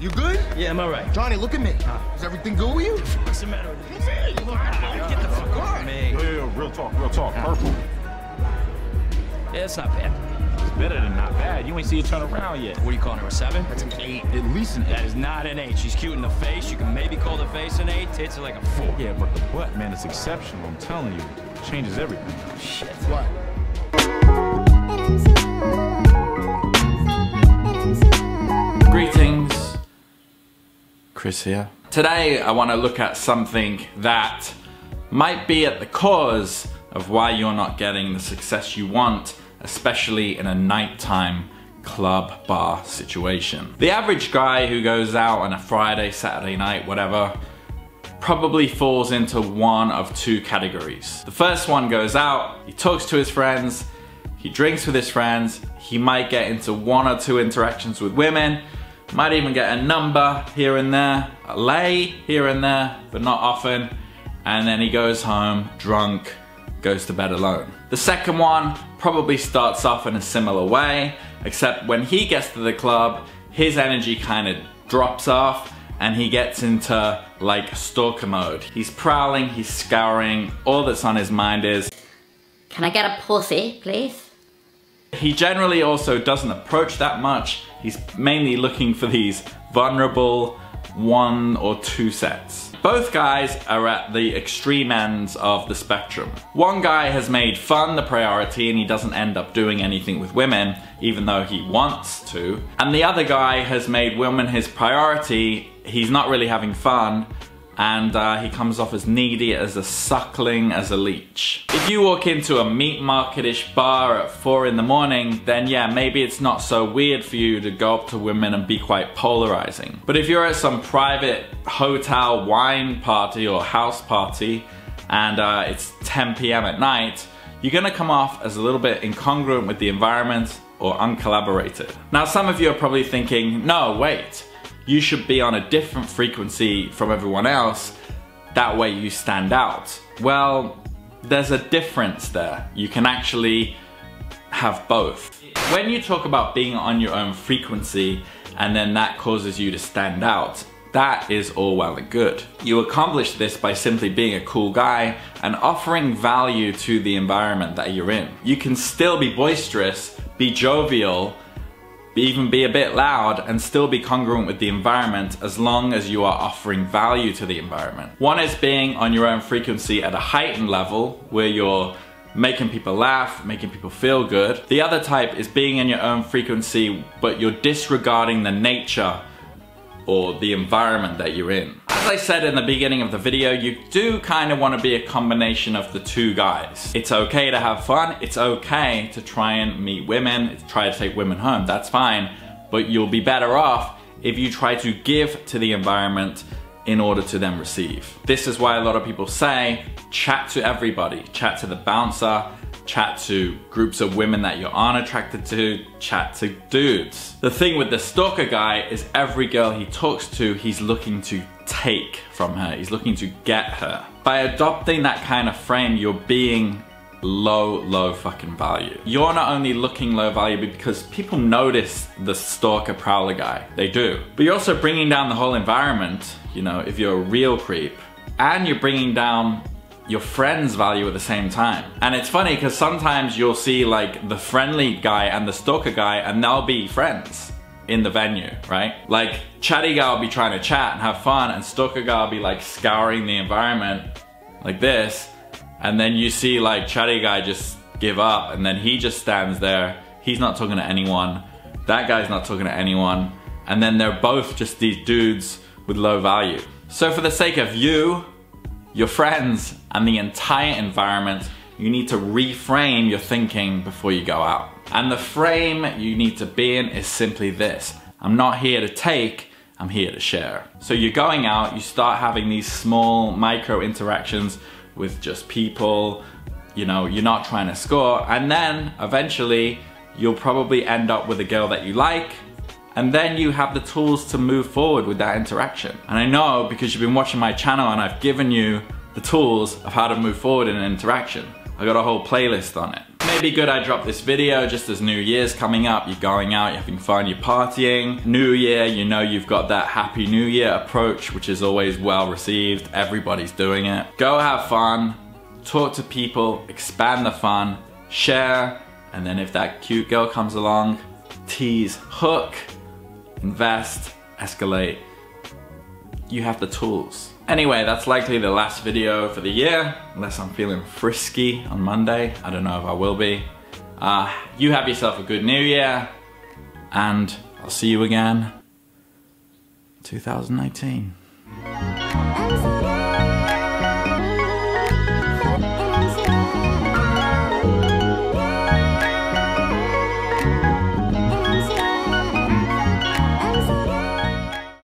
You good? Yeah, I'm alright. Johnny, look at me. Is everything good with you? What's the matter with you? Get the fuck off me. Yeah, real talk, real talk. Purple. Yeah, it's not bad. It's better than not bad. You ain't see her turn around yet. What are you calling her, a seven? That's an eight. At least an That eight. is not an eight. She's cute in the face. You can maybe call the face an eight. Tits are like a four. Yeah, but the butt, man, it's exceptional. I'm telling you, it changes everything. Shit. What? Chris here. Today I want to look at something that might be at the cause of why you're not getting the success you want, especially in a nighttime club bar situation. The average guy who goes out on a Friday, Saturday night, whatever, probably falls into one of two categories. The first one goes out, he talks to his friends, he drinks with his friends, he might get into one or two interactions with women, might even get a number here and there, a lay here and there, but not often, and then he goes home drunk, goes to bed alone. The second one probably starts off in a similar way, except when he gets to the club, his energy kind of drops off and he gets into like stalker mode. He's prowling, he's scouring, all that's on his mind is Can I get a pussy, please? He generally also doesn't approach that much. He's mainly looking for these vulnerable one or two sets. Both guys are at the extreme ends of the spectrum. One guy has made fun the priority and he doesn't end up doing anything with women, even though he wants to. And the other guy has made women his priority, he's not really having fun, and uh, he comes off as needy, as a suckling, as a leech. If you walk into a meat marketish bar at four in the morning, then yeah, maybe it's not so weird for you to go up to women and be quite polarizing. But if you're at some private hotel wine party or house party, and uh, it's 10 p.m. at night, you're gonna come off as a little bit incongruent with the environment or uncalibrated. Now, some of you are probably thinking, no, wait, you should be on a different frequency from everyone else. That way you stand out. Well, there's a difference there. You can actually have both. When you talk about being on your own frequency and then that causes you to stand out, that is all well and good. You accomplish this by simply being a cool guy and offering value to the environment that you're in. You can still be boisterous, be jovial, even be a bit loud and still be congruent with the environment as long as you are offering value to the environment. One is being on your own frequency at a heightened level where you're making people laugh, making people feel good. The other type is being in your own frequency but you're disregarding the nature or the environment that you're in. As I said in the beginning of the video, you do kind of want to be a combination of the two guys. It's okay to have fun, it's okay to try and meet women, try to take women home, that's fine, but you'll be better off if you try to give to the environment in order to then receive. This is why a lot of people say, chat to everybody, chat to the bouncer, chat to groups of women that you aren't attracted to, chat to dudes. The thing with the stalker guy is every girl he talks to, he's looking to take from her. He's looking to get her. By adopting that kind of frame, you're being low, low fucking value. You're not only looking low value because people notice the stalker prowler guy. They do. But you're also bringing down the whole environment, you know, if you're a real creep. And you're bringing down your friend's value at the same time. And it's funny because sometimes you'll see like the friendly guy and the stalker guy and they'll be friends in the venue, right? Like chatty guy will be trying to chat and have fun and stalker guy will be like scouring the environment like this. And then you see like chatty guy just give up and then he just stands there. He's not talking to anyone. That guy's not talking to anyone. And then they're both just these dudes with low value. So for the sake of you, your friends, and the entire environment, you need to reframe your thinking before you go out. And the frame you need to be in is simply this. I'm not here to take, I'm here to share. So you're going out, you start having these small micro interactions with just people, you know, you're not trying to score, and then eventually you'll probably end up with a girl that you like, and then you have the tools to move forward with that interaction. And I know because you've been watching my channel and I've given you the tools of how to move forward in an interaction. I got a whole playlist on it. Maybe good I dropped this video just as New Year's coming up. You're going out, you're having fun, you're partying. New Year, you know you've got that Happy New Year approach, which is always well received. Everybody's doing it. Go have fun, talk to people, expand the fun, share, and then if that cute girl comes along, tease, hook, invest, escalate. You have the tools. Anyway, that's likely the last video for the year, unless I'm feeling frisky on Monday. I don't know if I will be. Uh, you have yourself a good new year, and I'll see you again 2019.